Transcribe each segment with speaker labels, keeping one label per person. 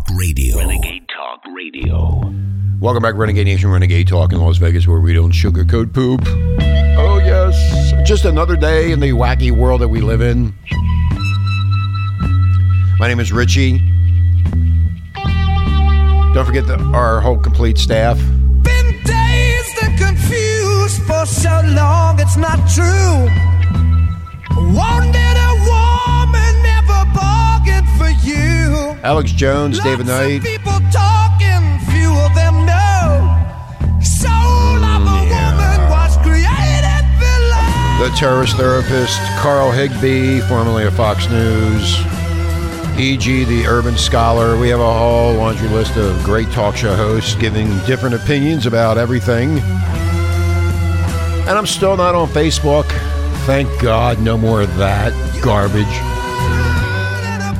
Speaker 1: Talk Radio.
Speaker 2: Renegade Talk Radio.
Speaker 3: Welcome back, Renegade Nation, Renegade Talk in Las Vegas, where we don't sugarcoat poop. Oh, yes. Just another day in the wacky world that we live in. My name is Richie. Don't forget the, our whole complete staff.
Speaker 4: Been dazed and confused for so long, it's not true. Wanted
Speaker 3: Alex Jones, David Knight.
Speaker 4: People talking, few of them know. Soul of a woman was created below.
Speaker 3: the terrorist therapist Carl Higbie, formerly of Fox News, E.G., the urban scholar. We have a whole laundry list of great talk show hosts giving different opinions about everything. And I'm still not on Facebook. Thank God, no more of that garbage.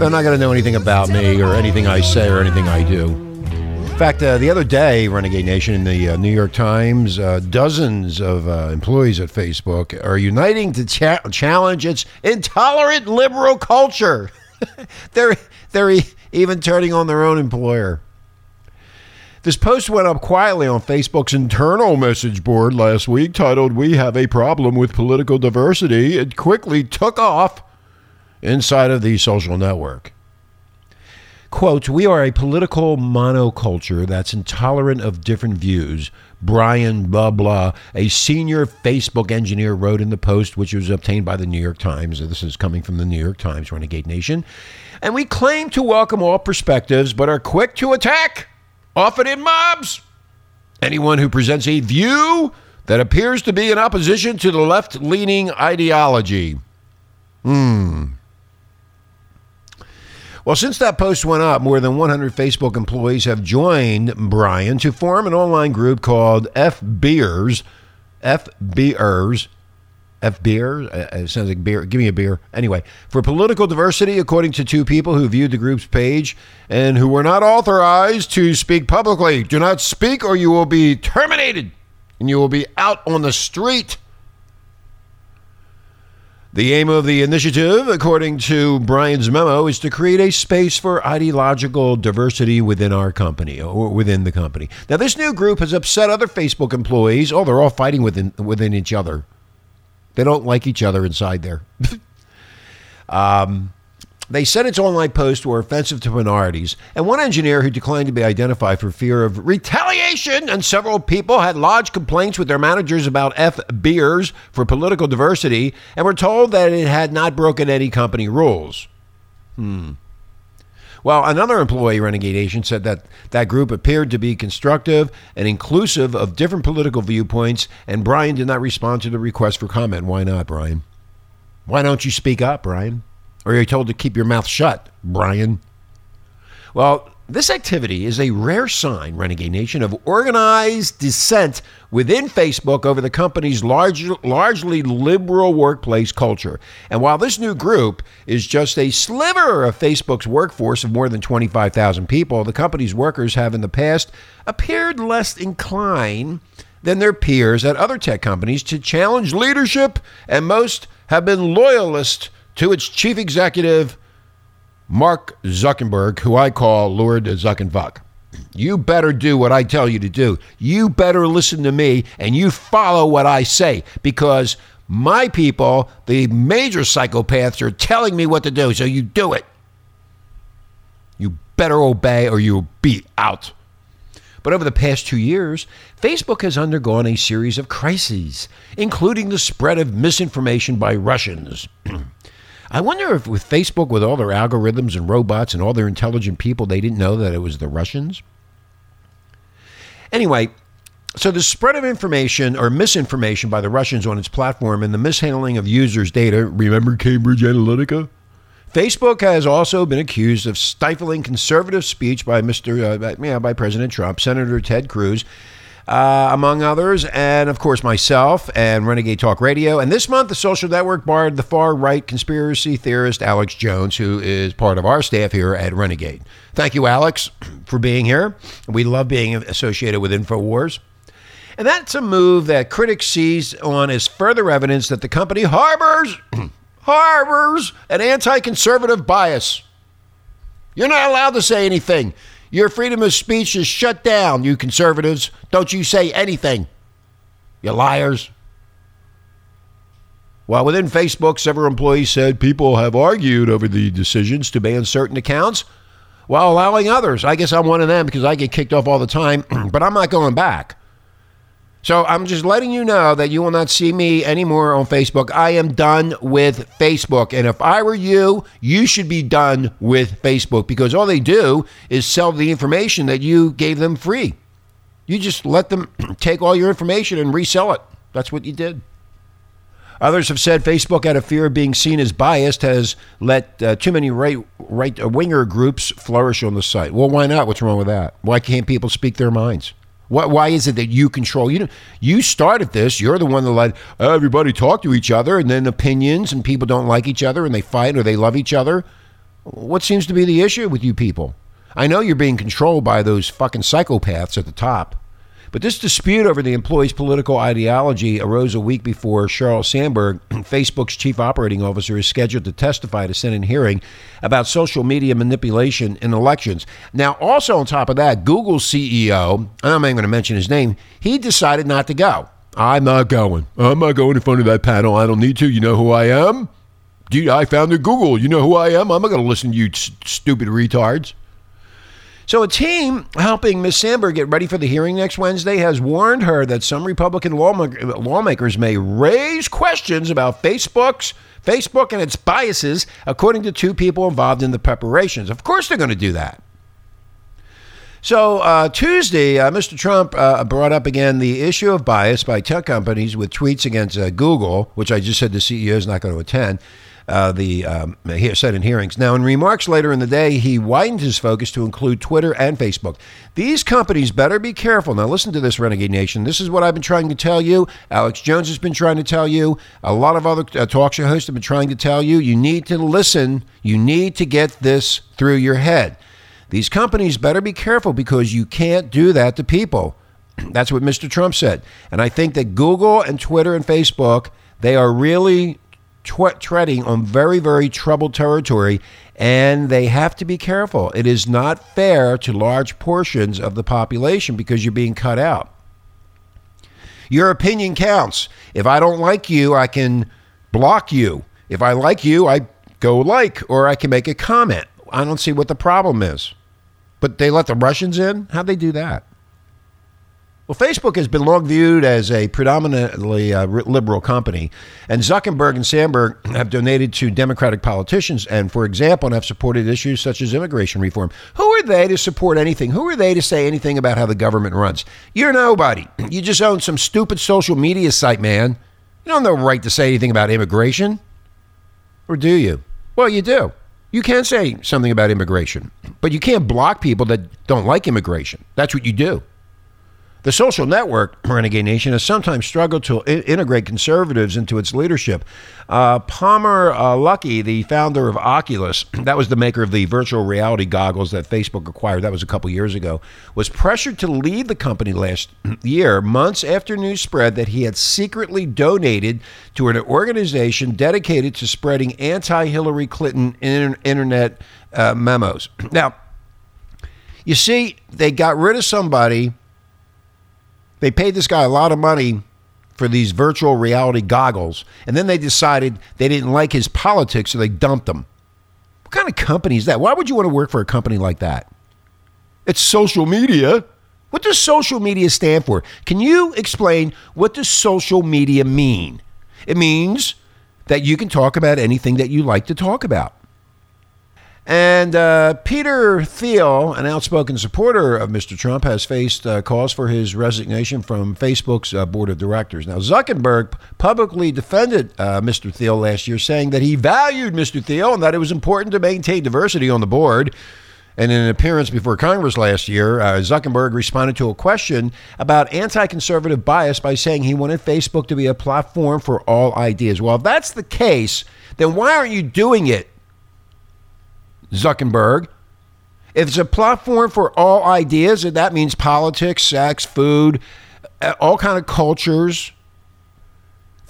Speaker 3: They're not going to know anything about me or anything I say or anything I do. In fact, uh, the other day, Renegade Nation in the uh, New York Times, uh, dozens of uh, employees at Facebook are uniting to cha- challenge its intolerant liberal culture. they're they're e- even turning on their own employer. This post went up quietly on Facebook's internal message board last week, titled "We have a problem with political diversity." It quickly took off inside of the social network. Quote, we are a political monoculture that's intolerant of different views. Brian blah blah, a senior Facebook engineer, wrote in the post, which was obtained by the New York Times. This is coming from the New York Times, Renegade Nation. And we claim to welcome all perspectives, but are quick to attack, often in mobs. Anyone who presents a view that appears to be in opposition to the left leaning ideology. Hmm. Well, since that post went up, more than 100 Facebook employees have joined Brian to form an online group called F Beers. F beer? Uh, It sounds like beer. Give me a beer. Anyway, for political diversity, according to two people who viewed the group's page and who were not authorized to speak publicly. Do not speak or you will be terminated and you will be out on the street. The aim of the initiative, according to Brian's memo, is to create a space for ideological diversity within our company or within the company. Now, this new group has upset other Facebook employees. Oh, they're all fighting within within each other. They don't like each other inside there. um, they said its online posts were offensive to minorities, and one engineer who declined to be identified for fear of retaliation, and several people had lodged complaints with their managers about F beers for political diversity, and were told that it had not broken any company rules. Hmm. Well, another employee, Renegade Nation, said that that group appeared to be constructive and inclusive of different political viewpoints, and Brian did not respond to the request for comment. Why not, Brian? Why don't you speak up, Brian? Or you're told to keep your mouth shut, Brian? Well, this activity is a rare sign, Renegade Nation, of organized dissent within Facebook over the company's large, largely liberal workplace culture. And while this new group is just a sliver of Facebook's workforce of more than 25,000 people, the company's workers have in the past appeared less inclined than their peers at other tech companies to challenge leadership, and most have been loyalist to its chief executive, Mark Zuckerberg, who I call Lord Zuckenfuck. You better do what I tell you to do. You better listen to me and you follow what I say because my people, the major psychopaths, are telling me what to do, so you do it. You better obey or you'll be out. But over the past two years, Facebook has undergone a series of crises, including the spread of misinformation by Russians. I wonder if with Facebook, with all their algorithms and robots and all their intelligent people, they didn't know that it was the Russians. Anyway, so the spread of information or misinformation by the Russians on its platform and the mishandling of users' data, remember Cambridge Analytica? Facebook has also been accused of stifling conservative speech by Mr. Uh, yeah, by President Trump, Senator Ted Cruz, uh, among others, and of course myself and Renegade Talk Radio. And this month, the social network barred the far right conspiracy theorist Alex Jones, who is part of our staff here at Renegade. Thank you, Alex, for being here. We love being associated with InfoWars. And that's a move that critics seize on as further evidence that the company harbors harbors an anti-conservative bias. You're not allowed to say anything. Your freedom of speech is shut down, you conservatives. Don't you say anything. You liars. While within Facebook, several employees said people have argued over the decisions to ban certain accounts while allowing others. I guess I'm one of them because I get kicked off all the time, but I'm not going back. So I'm just letting you know that you will not see me anymore on Facebook. I am done with Facebook. And if I were you, you should be done with Facebook because all they do is sell the information that you gave them free. You just let them take all your information and resell it. That's what you did. Others have said Facebook, out of fear of being seen as biased, has let uh, too many right right winger groups flourish on the site. Well, why not? What's wrong with that? Why can't people speak their minds? Why, why is it that you control? You you started this. You're the one that let everybody talk to each other, and then opinions and people don't like each other, and they fight or they love each other. What seems to be the issue with you people? I know you're being controlled by those fucking psychopaths at the top. But this dispute over the employee's political ideology arose a week before Sheryl Sandberg, Facebook's chief operating officer, is scheduled to testify at a Senate hearing about social media manipulation in elections. Now, also on top of that, Google's CEO, I'm not going to mention his name, he decided not to go. I'm not going. I'm not going in front of that panel. I don't need to. You know who I am? I founded Google. You know who I am? I'm not going to listen to you stupid retards. So, a team helping Ms. Sandberg get ready for the hearing next Wednesday has warned her that some Republican lawmakers may raise questions about Facebook's Facebook and its biases, according to two people involved in the preparations. Of course, they're going to do that. So, uh, Tuesday, uh, Mr. Trump uh, brought up again the issue of bias by tech companies with tweets against uh, Google, which I just said the CEO is not going to attend uh, the um, said in hearings. Now, in remarks later in the day, he widened his focus to include Twitter and Facebook. These companies better be careful. Now, listen to this, Renegade Nation. This is what I've been trying to tell you. Alex Jones has been trying to tell you. A lot of other uh, talk show hosts have been trying to tell you. You need to listen. You need to get this through your head. These companies better be careful because you can't do that to people. That's what Mr. Trump said. And I think that Google and Twitter and Facebook, they are really treading on very, very troubled territory, and they have to be careful. It is not fair to large portions of the population because you're being cut out. Your opinion counts. If I don't like you, I can block you. If I like you, I go like, or I can make a comment. I don't see what the problem is. But they let the Russians in? How'd they do that? Well, Facebook has been long viewed as a predominantly uh, liberal company, and Zuckerberg and Sandberg have donated to Democratic politicians and, for example, and have supported issues such as immigration reform. Who are they to support anything? Who are they to say anything about how the government runs? You're nobody. You just own some stupid social media site, man. You don't have the right to say anything about immigration. Or do you? Well, you do. You can say something about immigration, but you can't block people that don't like immigration. That's what you do. The social network, Renegade Nation, has sometimes struggled to I- integrate conservatives into its leadership. Uh, Palmer uh, Luckey, the founder of Oculus, that was the maker of the virtual reality goggles that Facebook acquired, that was a couple years ago, was pressured to leave the company last year, months after news spread that he had secretly donated to an organization dedicated to spreading anti Hillary Clinton inter- internet uh, memos. Now, you see, they got rid of somebody they paid this guy a lot of money for these virtual reality goggles, and then they decided they didn't like his politics, so they dumped him. What kind of company is that? Why would you want to work for a company like that? It's social media. What does social media stand for? Can you explain what does social media mean? It means that you can talk about anything that you like to talk about. And uh, Peter Thiel, an outspoken supporter of Mr. Trump, has faced uh, calls for his resignation from Facebook's uh, board of directors. Now, Zuckerberg publicly defended uh, Mr. Thiel last year, saying that he valued Mr. Thiel and that it was important to maintain diversity on the board. And in an appearance before Congress last year, uh, Zuckerberg responded to a question about anti conservative bias by saying he wanted Facebook to be a platform for all ideas. Well, if that's the case, then why aren't you doing it? Zuckerberg. If it's a platform for all ideas, and that means politics, sex, food, uh, all kind of cultures,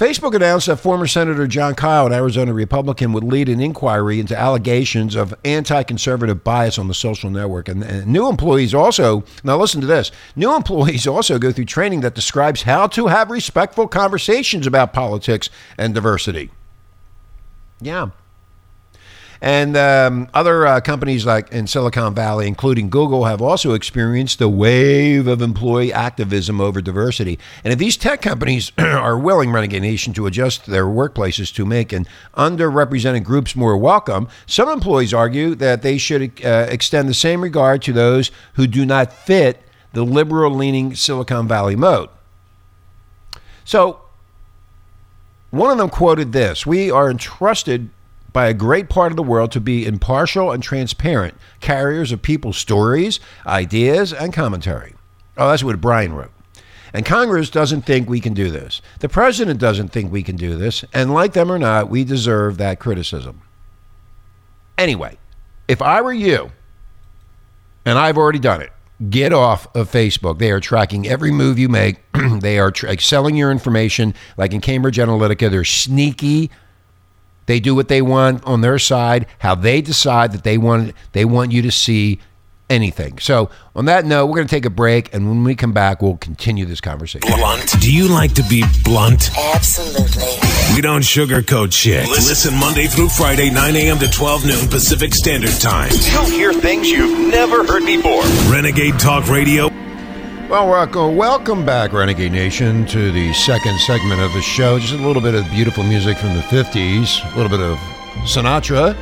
Speaker 3: Facebook announced that former Senator Jon Kyl, an Arizona Republican, would lead an inquiry into allegations of anti conservative bias on the social network. And, and, new employees also, now listen to this new employees also go through training that describes how to have respectful conversations about politics and diversity. Yeah. And um, other uh, companies like in Silicon Valley, including Google, have also experienced a wave of employee activism over diversity. And if these tech companies are willing, Renegade Nation, to adjust their workplaces to make an underrepresented groups more welcome, some employees argue that they should uh, extend the same regard to those who do not fit the liberal leaning Silicon Valley mode. So, one of them quoted this We are entrusted by a great part of the world to be impartial and transparent carriers of people's stories, ideas, and commentary. Oh, that's what Brian wrote. And Congress doesn't think we can do this. The president doesn't think we can do this. And like them or not, we deserve that criticism. Anyway, if I were you, and I've already done it, get off of Facebook. They are tracking every move you make. they are tra- selling your information, like in Cambridge Analytica. They're sneaky they do what they want on their side, how they decide that they want they want you to see anything. So, on that note, we're going to take a break, and when we come back, we'll continue this conversation.
Speaker 2: Blunt. Do you like to be blunt?
Speaker 1: Absolutely.
Speaker 2: We don't sugarcoat shit. Listen Monday through Friday, 9 a.m. to 12 noon Pacific Standard Time.
Speaker 5: You'll hear things you've never heard before.
Speaker 2: Renegade Talk Radio.
Speaker 3: Well, welcome, welcome back, Renegade Nation, to the second segment of the show. Just a little bit of beautiful music from the 50s, a little bit of Sinatra.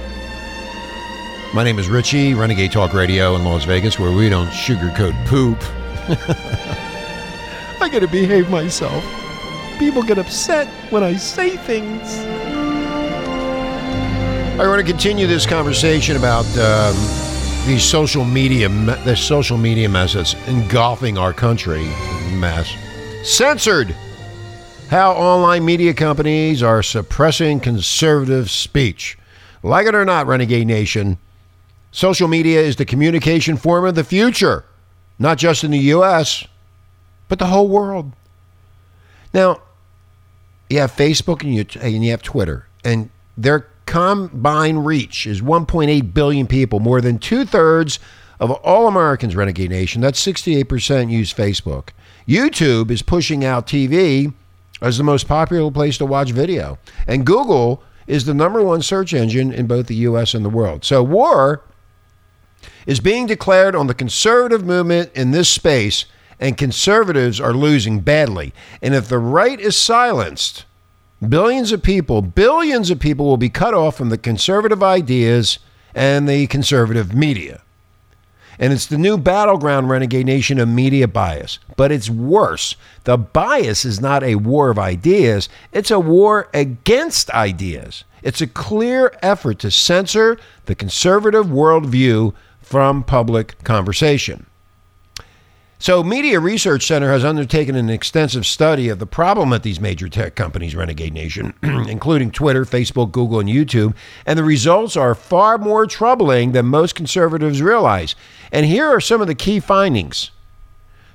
Speaker 3: My name is Richie, Renegade Talk Radio in Las Vegas, where we don't sugarcoat poop. I gotta behave myself. People get upset when I say things. I want to continue this conversation about um, these social media, the social media mess that's engulfing our country mess. Censored. How online media companies are suppressing conservative speech. Like it or not, Renegade Nation, social media is the communication form of the future, not just in the U.S., but the whole world. Now, you have Facebook and you, and you have Twitter, and their combined reach is 1.8 billion people, more than two thirds of all Americans, Renegade Nation. That's 68% use Facebook. YouTube is pushing out TV as the most popular place to watch video, and Google is the number one search engine in both the U.S. and the world. So, war is being declared on the conservative movement in this space, and conservatives are losing badly. And if the right is silenced, Billions of people, billions of people will be cut off from the conservative ideas and the conservative media. And it's the new battleground renegade nation of media bias. But it's worse. The bias is not a war of ideas, it's a war against ideas. It's a clear effort to censor the conservative worldview from public conversation. So, Media Research Center has undertaken an extensive study of the problem at these major tech companies, Renegade Nation, including Twitter, Facebook, Google, and YouTube. And the results are far more troubling than most conservatives realize. And here are some of the key findings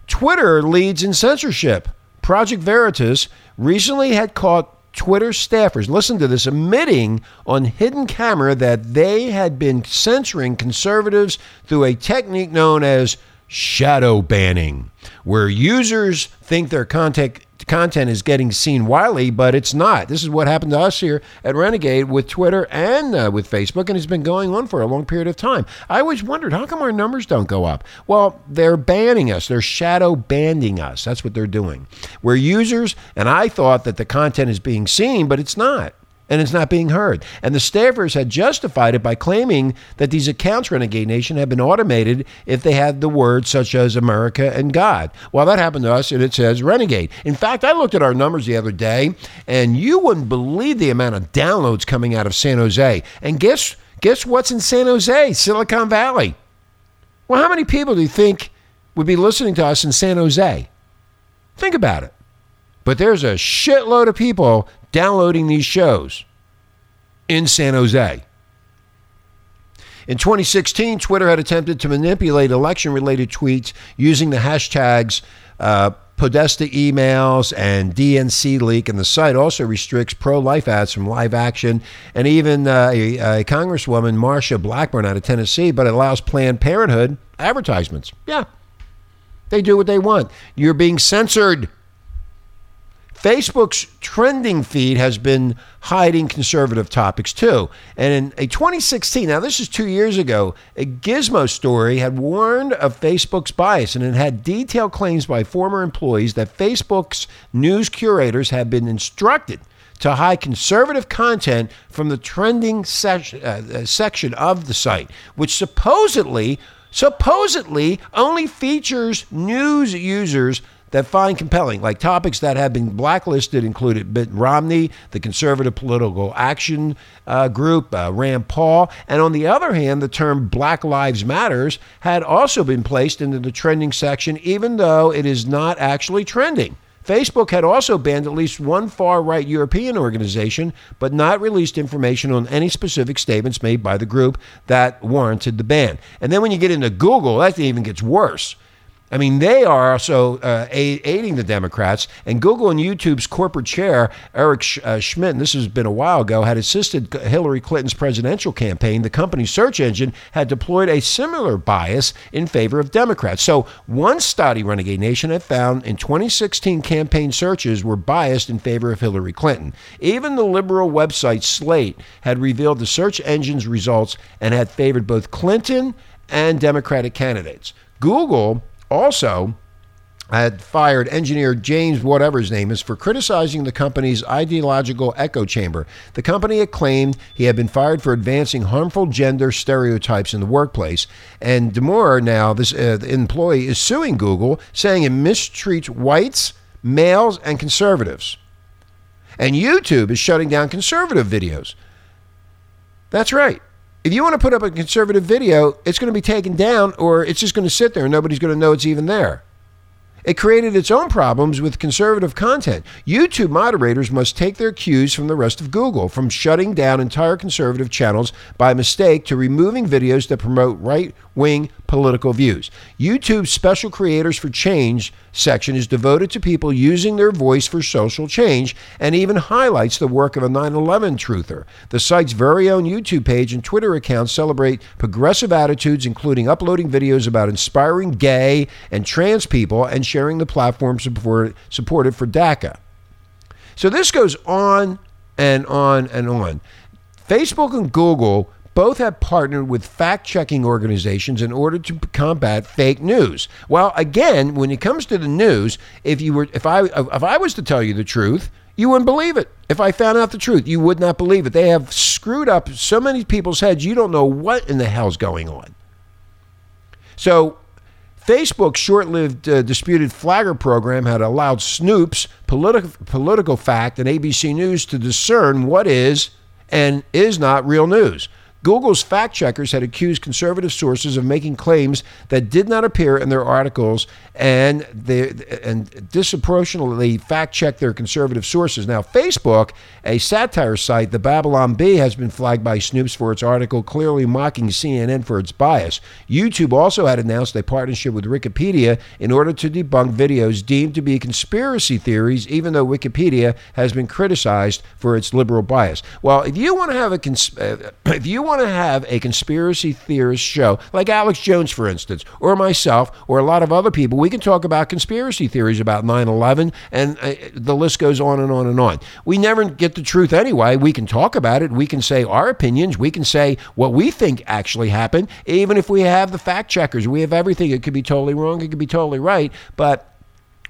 Speaker 3: Twitter leads in censorship. Project Veritas recently had caught Twitter staffers, listen to this, admitting on hidden camera that they had been censoring conservatives through a technique known as shadow banning, where users think their content content is getting seen widely, but it's not. This is what happened to us here at Renegade with Twitter and uh, with Facebook, and it's been going on for a long period of time. I always wondered how come our numbers don't go up. Well, they're banning us. They're shadow banning us. That's what they're doing. We're users, and I thought that the content is being seen, but it's not and it's not being heard. And the staffers had justified it by claiming that these accounts, Renegade Nation, had been automated if they had the words such as America and God. Well, that happened to us, and it says Renegade. In fact, I looked at our numbers the other day, and you wouldn't believe the amount of downloads coming out of San Jose. And guess guess what's in San Jose, Silicon Valley? Well, how many people do you think would be listening to us in San Jose? Think about it. But there's a shitload of people downloading these shows in San Jose. In 2016, Twitter had attempted to manipulate election related tweets using the hashtags uh, Podesta emails and DNC leak, and the site also restricts pro-life ads from live action, and even uh, a, a Congresswoman Marsha Blackburn out of Tennessee, but it allows Planned Parenthood advertisements. Yeah, they do what they want. You're being censored. Facebook's trending feed has been hiding conservative topics too. And in a 2016, now this is two years ago, a Gizmo story had warned of Facebook's bias and it had detailed claims by former employees that Facebook's news curators had been instructed to hide conservative content from the trending se- uh, section of the site, which supposedly supposedly only features news users that find compelling, like topics that have been blacklisted included Mitt Romney, the Conservative Political Action uh, Group, uh, Rand Paul, and on the other hand, the term Black Lives Matters had also been placed into the trending section, even though it is not actually trending. Facebook had also banned at least one far right European organization, but not released information on any specific statements made by the group that warranted the ban. And then when you get into Google, that even gets worse. I mean, they are also uh, aiding the Democrats. And Google and YouTube's corporate chair, Eric Sch- uh, Schmidt, and this has been a while ago, had assisted Hillary Clinton's presidential campaign. The company's search engine had deployed a similar bias in favor of Democrats. So, one study, Renegade Nation, had found in 2016 campaign searches were biased in favor of Hillary Clinton. Even the liberal website Slate had revealed the search engine's results and had favored both Clinton and Democratic candidates. Google also had fired engineer James, whatever his name is, for criticizing the company's ideological echo chamber. The company had claimed he had been fired for advancing harmful gender stereotypes in the workplace. And Damore, now, this uh, employee, is suing Google, saying it mistreats whites, males, and conservatives. And YouTube is shutting down conservative videos. That's right. If you want to put up a conservative video, it's going to be taken down or it's just going to sit there and nobody's going to know it's even there. It created its own problems with conservative content. YouTube moderators must take their cues from the rest of Google, from shutting down entire conservative channels by mistake to removing videos that promote right wing political views. YouTube's Special Creators for Change section is devoted to people using their voice for social change and even highlights the work of a 9 11 truther. The site's very own YouTube page and Twitter account celebrate progressive attitudes, including uploading videos about inspiring gay and trans people and sharing the platform support, supported for DACA. So this goes on and on and on. Facebook and Google both have partnered with fact checking organizations in order to combat fake news. Well, again, when it comes to the news, if you were if I if I was to tell you the truth, you wouldn't believe it. If I found out the truth, you would not believe it. They have screwed up so many people's heads, you don't know what in the hell's going on. So, Facebook's short lived uh, disputed flagger program had allowed Snoop's politi- Political Fact, and ABC News to discern what is and is not real news. Google's fact checkers had accused conservative sources of making claims that did not appear in their articles and they and disproportionately fact checked their conservative sources. Now, Facebook, a satire site, the Babylon Bee, has been flagged by Snopes for its article clearly mocking CNN for its bias. YouTube also had announced a partnership with Wikipedia in order to debunk videos deemed to be conspiracy theories, even though Wikipedia has been criticized for its liberal bias. Well, if you want to have a cons- uh, if you want to have a conspiracy theorist show, like Alex Jones, for instance, or myself, or a lot of other people, we can talk about conspiracy theories about 9 11, and uh, the list goes on and on and on. We never get the truth anyway. We can talk about it. We can say our opinions. We can say what we think actually happened, even if we have the fact checkers. We have everything. It could be totally wrong, it could be totally right, but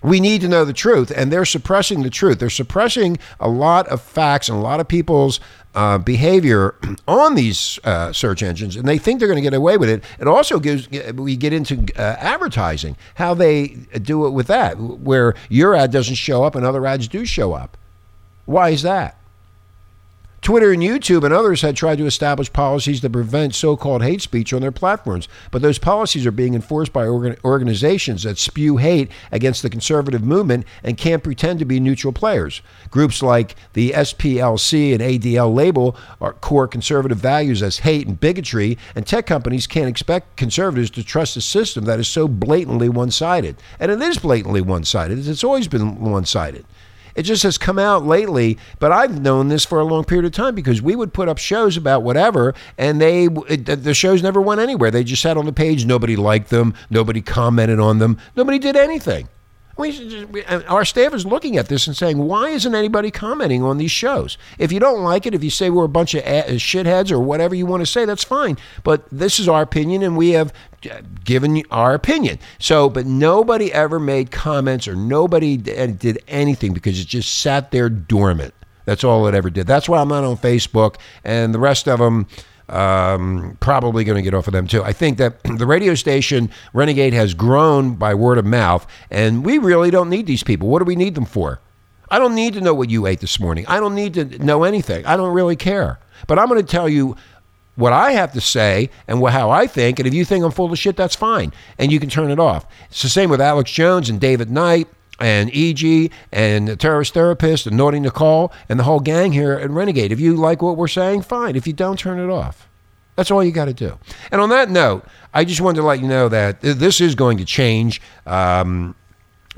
Speaker 3: we need to know the truth, and they're suppressing the truth. They're suppressing a lot of facts and a lot of people's uh, behavior on these uh, search engines, and they think they're going to get away with it. It also gives we get into uh, advertising, how they do it with that, where your ad doesn't show up and other ads do show up. Why is that? Twitter and YouTube and others had tried to establish policies that prevent so called hate speech on their platforms, but those policies are being enforced by organ- organizations that spew hate against the conservative movement and can't pretend to be neutral players. Groups like the SPLC and ADL label core conservative values as hate and bigotry, and tech companies can't expect conservatives to trust a system that is so blatantly one sided. And it is blatantly one sided, it's always been one sided. It just has come out lately, but I've known this for a long period of time because we would put up shows about whatever, and they it, the shows never went anywhere. They just sat on the page. Nobody liked them. Nobody commented on them. Nobody did anything. We, we, our staff is looking at this and saying, why isn't anybody commenting on these shows? If you don't like it, if you say we're a bunch of shitheads or whatever you want to say, that's fine. But this is our opinion, and we have uh, given our opinion. So, but nobody ever made comments or nobody did anything because it just sat there dormant. That's all it ever did. That's why I'm not on Facebook, and the rest of them um, probably going to get off of them too. I think that the radio station Renegade has grown by word of mouth, and we really don't need these people. What do we need them for? I don't need to know what you ate this morning. I don't need to know anything. I don't really care. But I'm going to tell you what I have to say and how I think. And if you think I'm full of shit, that's fine. And you can turn it off. It's the same with Alex Jones and David Knight and EG and the terrorist therapist and Naughty Nicole and the whole gang here at Renegade. If you like what we're saying, fine. If you don't, turn it off. That's all you got to do. And on that note, I just wanted to let you know that this is going to change. Um,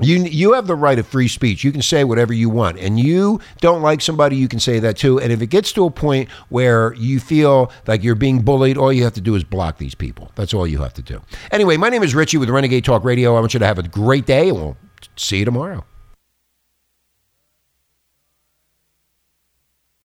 Speaker 3: you you have the right of free speech. You can say whatever you want, and you don't like somebody, you can say that too. And if it gets to a point where you feel like you're being bullied, all you have to do is block these people. That's all you have to do. Anyway, my name is Richie with Renegade Talk Radio. I want you to have a great day, and we'll See you tomorrow.